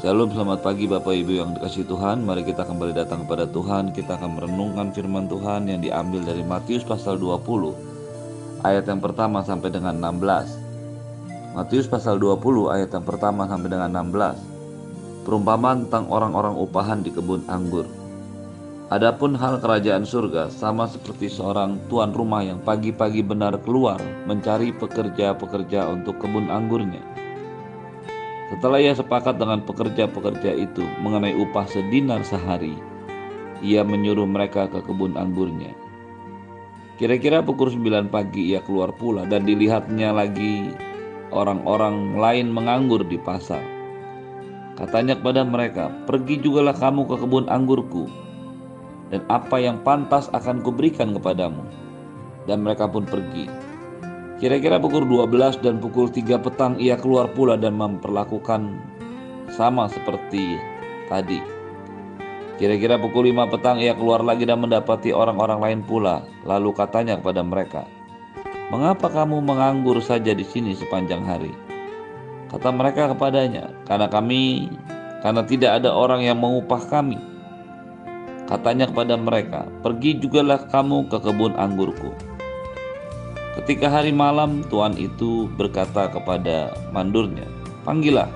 Shalom, selamat pagi Bapak Ibu yang dikasih Tuhan. Mari kita kembali datang kepada Tuhan. Kita akan merenungkan firman Tuhan yang diambil dari Matius pasal 20 Ayat yang pertama sampai dengan 16 Matius pasal 20 ayat yang pertama sampai dengan 16 Perumpamaan tentang orang-orang upahan di kebun anggur. Adapun hal kerajaan surga sama seperti seorang tuan rumah yang pagi-pagi benar keluar mencari pekerja-pekerja untuk kebun anggurnya setelah ia sepakat dengan pekerja-pekerja itu mengenai upah sedinar sehari, ia menyuruh mereka ke kebun anggurnya. Kira-kira pukul 9 pagi ia keluar pula dan dilihatnya lagi orang-orang lain menganggur di pasar. Katanya kepada mereka, pergi jugalah kamu ke kebun anggurku, dan apa yang pantas akan kuberikan kepadamu. Dan mereka pun pergi. Kira-kira pukul 12 dan pukul 3 petang ia keluar pula dan memperlakukan sama seperti tadi. Kira-kira pukul 5 petang ia keluar lagi dan mendapati orang-orang lain pula. Lalu katanya kepada mereka, "Mengapa kamu menganggur saja di sini sepanjang hari?" Kata mereka kepadanya, "Karena kami karena tidak ada orang yang mengupah kami." Katanya kepada mereka, "Pergi jugalah kamu ke kebun anggurku." Ketika hari malam, tuan itu berkata kepada mandurnya, "Panggillah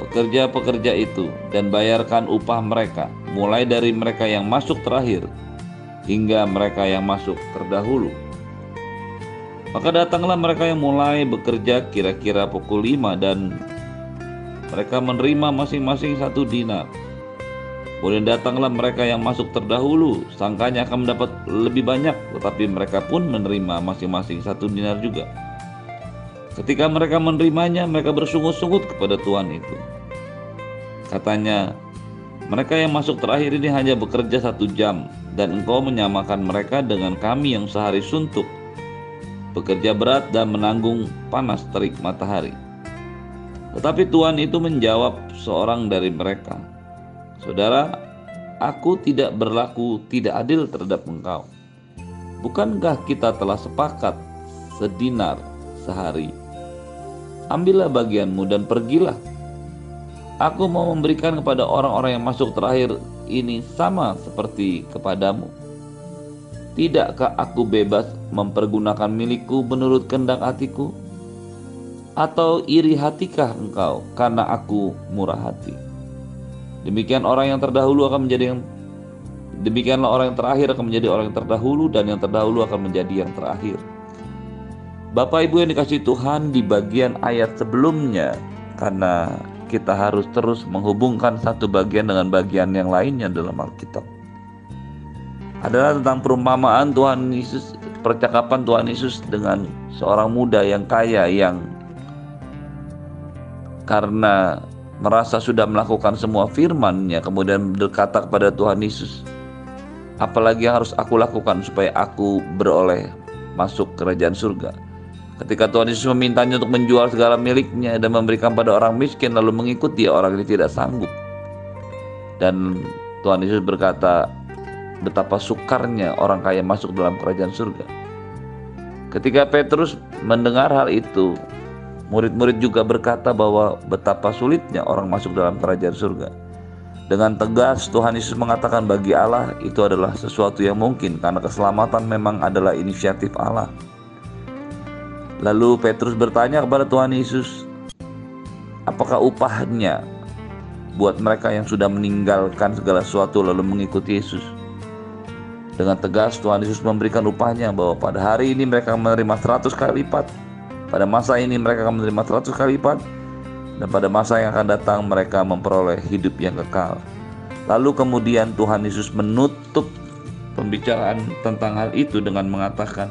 pekerja-pekerja itu dan bayarkan upah mereka, mulai dari mereka yang masuk terakhir hingga mereka yang masuk terdahulu." Maka datanglah mereka yang mulai bekerja kira-kira pukul 5 dan mereka menerima masing-masing satu dinar. Kemudian datanglah mereka yang masuk terdahulu, sangkanya akan mendapat lebih banyak, tetapi mereka pun menerima masing-masing satu dinar juga. Ketika mereka menerimanya, mereka bersungut-sungut kepada Tuhan itu. Katanya, mereka yang masuk terakhir ini hanya bekerja satu jam, dan engkau menyamakan mereka dengan kami yang sehari suntuk, bekerja berat dan menanggung panas terik matahari. Tetapi Tuhan itu menjawab seorang dari mereka, Saudara, aku tidak berlaku tidak adil terhadap engkau. Bukankah kita telah sepakat sedinar sehari? Ambillah bagianmu dan pergilah. Aku mau memberikan kepada orang-orang yang masuk terakhir ini sama seperti kepadamu. Tidakkah aku bebas mempergunakan milikku menurut kehendak hatiku? Atau iri hatikah engkau karena aku murah hati? Demikian orang yang terdahulu akan menjadi yang demikianlah orang yang terakhir akan menjadi orang yang terdahulu dan yang terdahulu akan menjadi yang terakhir. Bapak Ibu yang dikasih Tuhan di bagian ayat sebelumnya karena kita harus terus menghubungkan satu bagian dengan bagian yang lainnya dalam Alkitab. Adalah tentang perumpamaan Tuhan Yesus, percakapan Tuhan Yesus dengan seorang muda yang kaya yang karena merasa sudah melakukan semua firman-Nya kemudian berkata kepada Tuhan Yesus, apalagi yang harus aku lakukan supaya aku beroleh masuk kerajaan surga. Ketika Tuhan Yesus memintanya untuk menjual segala miliknya dan memberikan pada orang miskin lalu mengikut dia, orang ini tidak sanggup. Dan Tuhan Yesus berkata, betapa sukarnya orang kaya masuk dalam kerajaan surga. Ketika Petrus mendengar hal itu, Murid-murid juga berkata bahwa betapa sulitnya orang masuk dalam kerajaan surga. Dengan tegas Tuhan Yesus mengatakan bagi Allah itu adalah sesuatu yang mungkin karena keselamatan memang adalah inisiatif Allah. Lalu Petrus bertanya kepada Tuhan Yesus, apakah upahnya buat mereka yang sudah meninggalkan segala sesuatu lalu mengikuti Yesus? Dengan tegas Tuhan Yesus memberikan upahnya bahwa pada hari ini mereka menerima 100 kali lipat pada masa ini mereka akan menerima 100 kali lipat dan pada masa yang akan datang mereka memperoleh hidup yang kekal. Lalu kemudian Tuhan Yesus menutup pembicaraan tentang hal itu dengan mengatakan,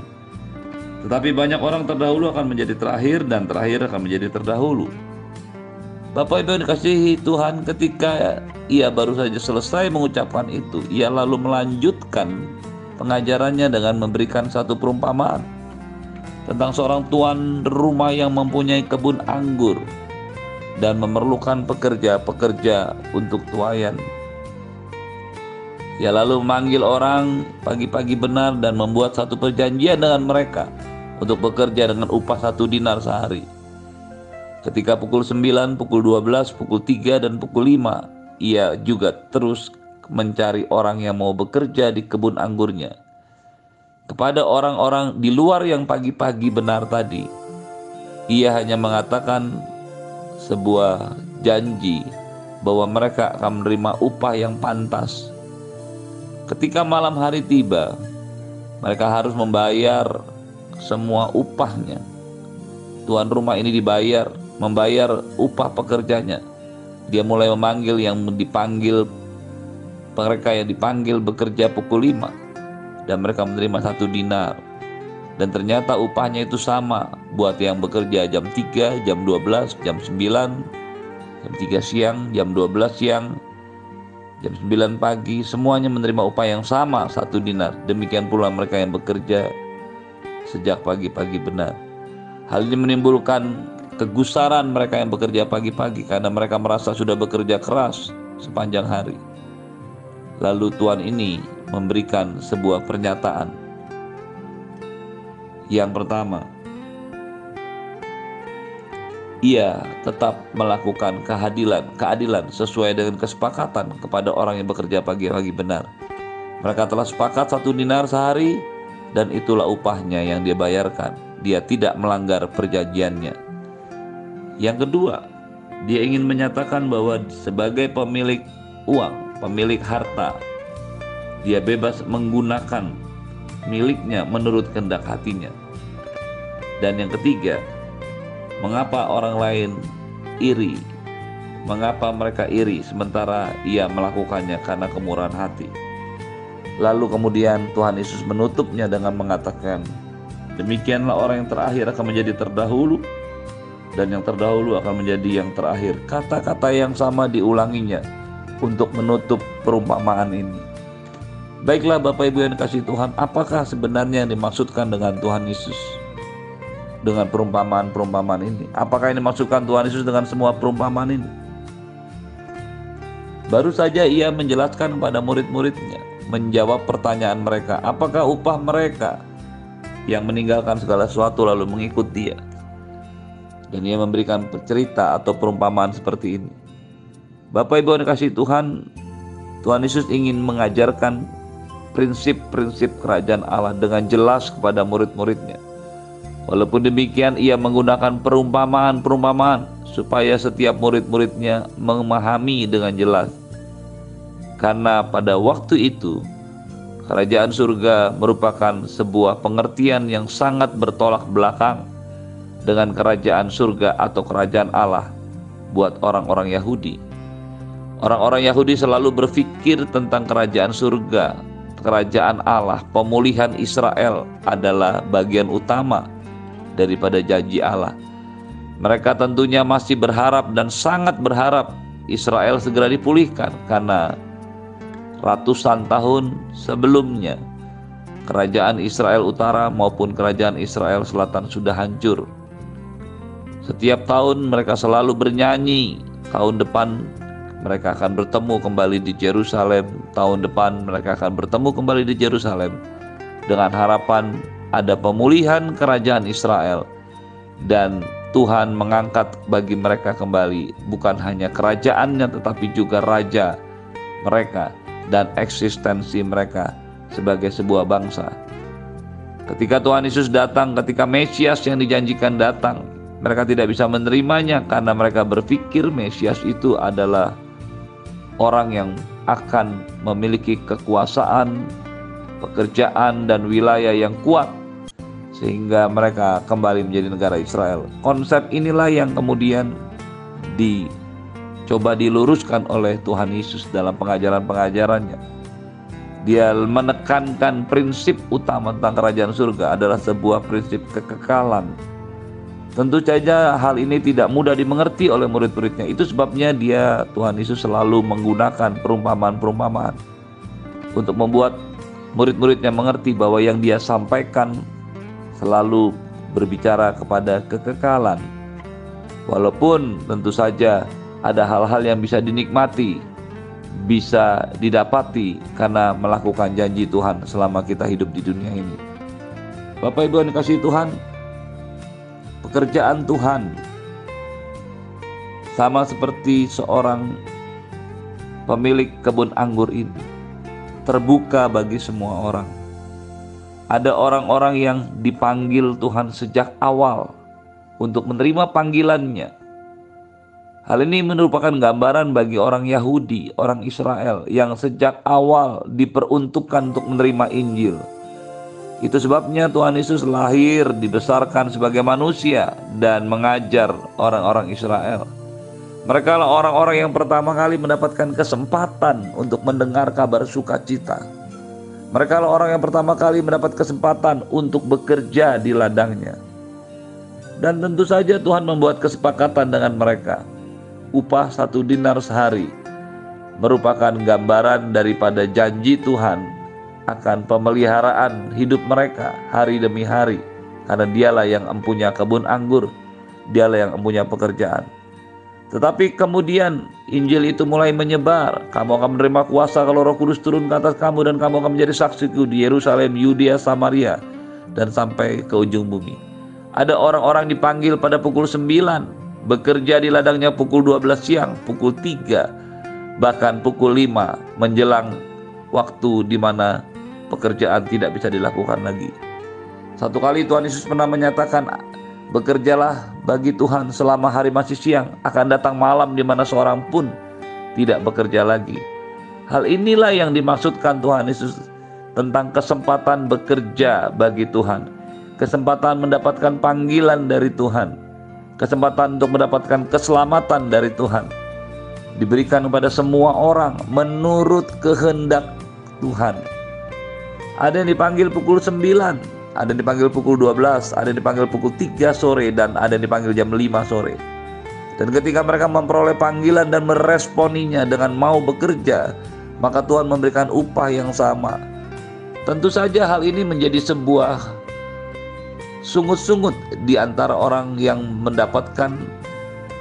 tetapi banyak orang terdahulu akan menjadi terakhir dan terakhir akan menjadi terdahulu. Bapak Ibu yang dikasihi Tuhan ketika ia baru saja selesai mengucapkan itu, ia lalu melanjutkan pengajarannya dengan memberikan satu perumpamaan tentang seorang tuan rumah yang mempunyai kebun anggur dan memerlukan pekerja-pekerja untuk tuayan. Ia lalu memanggil orang pagi-pagi benar dan membuat satu perjanjian dengan mereka untuk bekerja dengan upah satu dinar sehari. Ketika pukul 9, pukul 12, pukul 3 dan pukul 5, ia juga terus mencari orang yang mau bekerja di kebun anggurnya. Kepada orang-orang di luar yang pagi-pagi benar tadi, ia hanya mengatakan sebuah janji bahwa mereka akan menerima upah yang pantas. Ketika malam hari tiba, mereka harus membayar semua upahnya. Tuan rumah ini dibayar membayar upah pekerjanya. Dia mulai memanggil yang dipanggil mereka yang dipanggil bekerja pukul 5 dan mereka menerima satu dinar. Dan ternyata upahnya itu sama buat yang bekerja jam 3, jam 12, jam 9, jam 3 siang, jam 12 siang, jam 9 pagi, semuanya menerima upah yang sama satu dinar. Demikian pula mereka yang bekerja sejak pagi-pagi benar. Hal ini menimbulkan kegusaran mereka yang bekerja pagi-pagi karena mereka merasa sudah bekerja keras sepanjang hari. Lalu Tuhan ini memberikan sebuah pernyataan. Yang pertama, ia tetap melakukan keadilan, keadilan sesuai dengan kesepakatan kepada orang yang bekerja pagi-pagi benar. Mereka telah sepakat satu dinar sehari dan itulah upahnya yang dia bayarkan. Dia tidak melanggar perjanjiannya. Yang kedua, dia ingin menyatakan bahwa sebagai pemilik uang, pemilik harta, dia bebas menggunakan miliknya menurut kehendak hatinya. Dan yang ketiga, mengapa orang lain iri? Mengapa mereka iri sementara ia melakukannya karena kemurahan hati? Lalu kemudian Tuhan Yesus menutupnya dengan mengatakan, Demikianlah orang yang terakhir akan menjadi terdahulu dan yang terdahulu akan menjadi yang terakhir. Kata-kata yang sama diulanginya untuk menutup perumpamaan ini. Baiklah Bapak Ibu yang dikasih Tuhan, apakah sebenarnya yang dimaksudkan dengan Tuhan Yesus? Dengan perumpamaan-perumpamaan ini. Apakah yang dimaksudkan Tuhan Yesus dengan semua perumpamaan ini? Baru saja ia menjelaskan kepada murid-muridnya, menjawab pertanyaan mereka, apakah upah mereka yang meninggalkan segala sesuatu lalu mengikut dia? dan ia memberikan cerita atau perumpamaan seperti ini. Bapak Ibu yang dikasih Tuhan, Tuhan Yesus ingin mengajarkan prinsip-prinsip kerajaan Allah dengan jelas kepada murid-muridnya. Walaupun demikian ia menggunakan perumpamaan-perumpamaan supaya setiap murid-muridnya memahami dengan jelas. Karena pada waktu itu kerajaan surga merupakan sebuah pengertian yang sangat bertolak belakang dengan kerajaan surga atau kerajaan Allah buat orang-orang Yahudi. Orang-orang Yahudi selalu berpikir tentang kerajaan surga, kerajaan Allah, pemulihan Israel adalah bagian utama daripada janji Allah. Mereka tentunya masih berharap dan sangat berharap Israel segera dipulihkan karena ratusan tahun sebelumnya kerajaan Israel Utara maupun kerajaan Israel Selatan sudah hancur setiap tahun mereka selalu bernyanyi. Tahun depan mereka akan bertemu kembali di Yerusalem. Tahun depan mereka akan bertemu kembali di Yerusalem dengan harapan ada pemulihan kerajaan Israel dan Tuhan mengangkat bagi mereka kembali bukan hanya kerajaannya tetapi juga raja mereka dan eksistensi mereka sebagai sebuah bangsa. Ketika Tuhan Yesus datang, ketika Mesias yang dijanjikan datang, mereka tidak bisa menerimanya karena mereka berpikir Mesias itu adalah orang yang akan memiliki kekuasaan, pekerjaan, dan wilayah yang kuat, sehingga mereka kembali menjadi negara Israel. Konsep inilah yang kemudian dicoba diluruskan oleh Tuhan Yesus dalam pengajaran-pengajarannya. Dia menekankan prinsip utama tentang kerajaan surga adalah sebuah prinsip kekekalan Tentu saja hal ini tidak mudah dimengerti oleh murid-muridnya. Itu sebabnya dia Tuhan Yesus selalu menggunakan perumpamaan-perumpamaan untuk membuat murid-muridnya mengerti bahwa yang dia sampaikan selalu berbicara kepada kekekalan. Walaupun tentu saja ada hal-hal yang bisa dinikmati, bisa didapati karena melakukan janji Tuhan selama kita hidup di dunia ini. Bapak Ibu yang dikasih Tuhan, pekerjaan Tuhan sama seperti seorang pemilik kebun anggur ini terbuka bagi semua orang. Ada orang-orang yang dipanggil Tuhan sejak awal untuk menerima panggilannya. Hal ini merupakan gambaran bagi orang Yahudi, orang Israel yang sejak awal diperuntukkan untuk menerima Injil. Itu sebabnya Tuhan Yesus lahir, dibesarkan sebagai manusia, dan mengajar orang-orang Israel. Mereka lah orang-orang yang pertama kali mendapatkan kesempatan untuk mendengar kabar sukacita. Mereka lah orang yang pertama kali mendapat kesempatan untuk bekerja di ladangnya. Dan tentu saja Tuhan membuat kesepakatan dengan mereka. Upah satu dinar sehari merupakan gambaran daripada janji Tuhan akan pemeliharaan hidup mereka hari demi hari. Karena dialah yang empunya kebun anggur, dialah yang empunya pekerjaan. Tetapi kemudian Injil itu mulai menyebar. Kamu akan menerima kuasa kalau Roh Kudus turun ke atas kamu dan kamu akan menjadi saksiku di Yerusalem, Yudea, Samaria dan sampai ke ujung bumi. Ada orang-orang dipanggil pada pukul 9, bekerja di ladangnya pukul 12 siang, pukul 3, bahkan pukul 5 menjelang waktu di mana pekerjaan tidak bisa dilakukan lagi. Satu kali Tuhan Yesus pernah menyatakan, Bekerjalah bagi Tuhan selama hari masih siang, akan datang malam di mana seorang pun tidak bekerja lagi. Hal inilah yang dimaksudkan Tuhan Yesus tentang kesempatan bekerja bagi Tuhan, kesempatan mendapatkan panggilan dari Tuhan, kesempatan untuk mendapatkan keselamatan dari Tuhan. Diberikan kepada semua orang menurut kehendak Tuhan. Ada yang dipanggil pukul 9, ada yang dipanggil pukul 12, ada yang dipanggil pukul 3 sore dan ada yang dipanggil jam 5 sore. Dan ketika mereka memperoleh panggilan dan meresponinya dengan mau bekerja, maka Tuhan memberikan upah yang sama. Tentu saja hal ini menjadi sebuah sungut-sungut di antara orang yang mendapatkan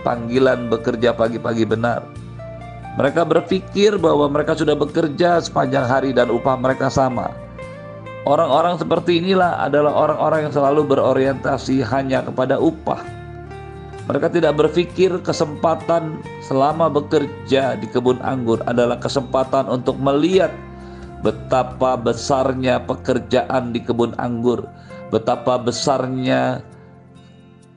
panggilan bekerja pagi-pagi benar. Mereka berpikir bahwa mereka sudah bekerja sepanjang hari dan upah mereka sama. Orang-orang seperti inilah adalah orang-orang yang selalu berorientasi hanya kepada upah. Mereka tidak berpikir kesempatan selama bekerja di kebun anggur adalah kesempatan untuk melihat betapa besarnya pekerjaan di kebun anggur, betapa besarnya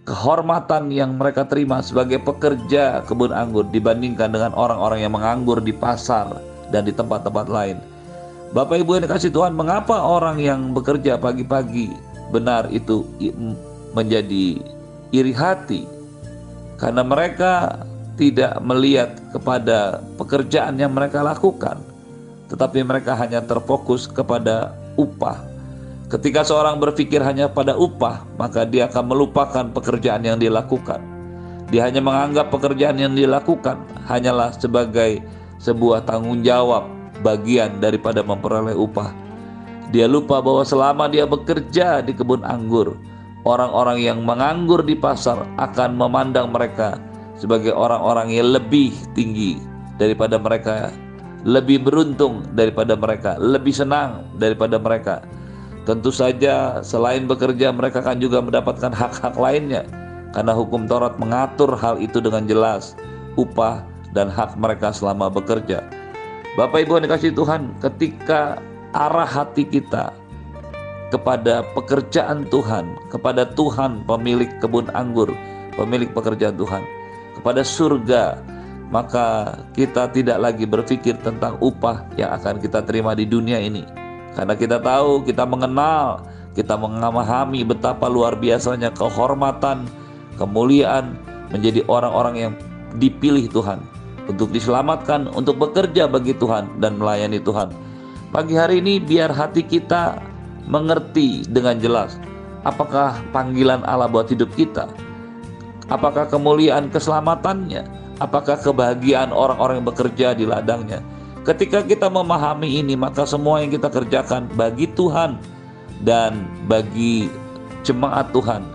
kehormatan yang mereka terima sebagai pekerja kebun anggur dibandingkan dengan orang-orang yang menganggur di pasar dan di tempat-tempat lain. Bapak Ibu yang dikasih Tuhan, mengapa orang yang bekerja pagi-pagi benar itu menjadi iri hati? Karena mereka tidak melihat kepada pekerjaan yang mereka lakukan, tetapi mereka hanya terfokus kepada upah. Ketika seorang berpikir hanya pada upah, maka dia akan melupakan pekerjaan yang dilakukan. Dia hanya menganggap pekerjaan yang dilakukan hanyalah sebagai sebuah tanggung jawab bagian daripada memperoleh upah. Dia lupa bahwa selama dia bekerja di kebun anggur, orang-orang yang menganggur di pasar akan memandang mereka sebagai orang-orang yang lebih tinggi daripada mereka, lebih beruntung daripada mereka, lebih senang daripada mereka. Tentu saja selain bekerja mereka akan juga mendapatkan hak-hak lainnya karena hukum Taurat mengatur hal itu dengan jelas, upah dan hak mereka selama bekerja. Bapak Ibu yang dikasih Tuhan, ketika arah hati kita kepada pekerjaan Tuhan, kepada Tuhan pemilik kebun anggur, pemilik pekerjaan Tuhan, kepada surga, maka kita tidak lagi berpikir tentang upah yang akan kita terima di dunia ini. Karena kita tahu, kita mengenal, kita memahami betapa luar biasanya kehormatan, kemuliaan menjadi orang-orang yang dipilih Tuhan untuk diselamatkan, untuk bekerja bagi Tuhan dan melayani Tuhan. Pagi hari ini biar hati kita mengerti dengan jelas apakah panggilan Allah buat hidup kita. Apakah kemuliaan keselamatannya? Apakah kebahagiaan orang-orang yang bekerja di ladangnya? Ketika kita memahami ini, maka semua yang kita kerjakan bagi Tuhan dan bagi jemaat Tuhan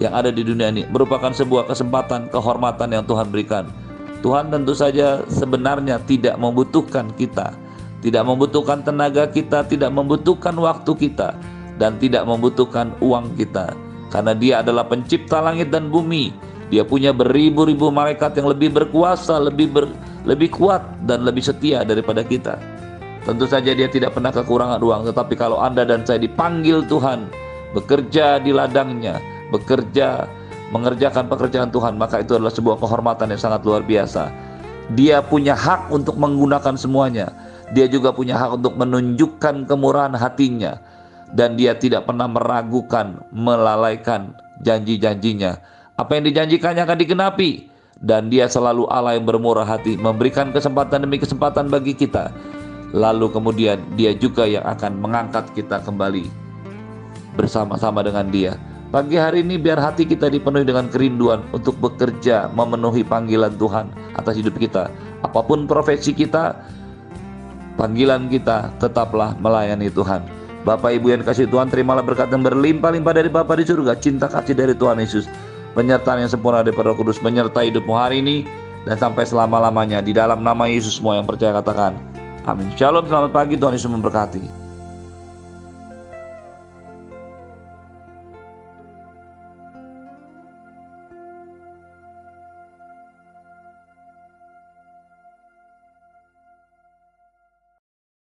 yang ada di dunia ini merupakan sebuah kesempatan kehormatan yang Tuhan berikan Tuhan tentu saja sebenarnya tidak membutuhkan kita, tidak membutuhkan tenaga kita, tidak membutuhkan waktu kita, dan tidak membutuhkan uang kita, karena Dia adalah Pencipta langit dan bumi. Dia punya beribu-ribu malaikat yang lebih berkuasa, lebih ber, lebih kuat dan lebih setia daripada kita. Tentu saja dia tidak pernah kekurangan uang, tetapi kalau Anda dan saya dipanggil Tuhan bekerja di ladangnya, bekerja mengerjakan pekerjaan Tuhan, maka itu adalah sebuah kehormatan yang sangat luar biasa. Dia punya hak untuk menggunakan semuanya. Dia juga punya hak untuk menunjukkan kemurahan hatinya dan dia tidak pernah meragukan, melalaikan janji-janjinya. Apa yang dijanjikannya akan digenapi dan dia selalu Allah yang bermurah hati, memberikan kesempatan demi kesempatan bagi kita Lalu kemudian dia juga yang akan mengangkat kita kembali bersama-sama dengan dia. Pagi hari ini biar hati kita dipenuhi dengan kerinduan untuk bekerja memenuhi panggilan Tuhan atas hidup kita. Apa pun profesi kita, panggilan kita tetaplah melayani Tuhan. Bapak Ibu yang kasih Tuhan, terimalah berkat yang berlimpah-limpah dari Bapa di surga, cinta kasih dari Tuhan Yesus, penyertaan yang sempurna dari Roh Kudus menyertai hidupmu hari ini dan sampai selama-lamanya di dalam nama Yesus semua yang percaya katakan Amin. Shalom, selamat pagi, Tuhan Yesus memberkati.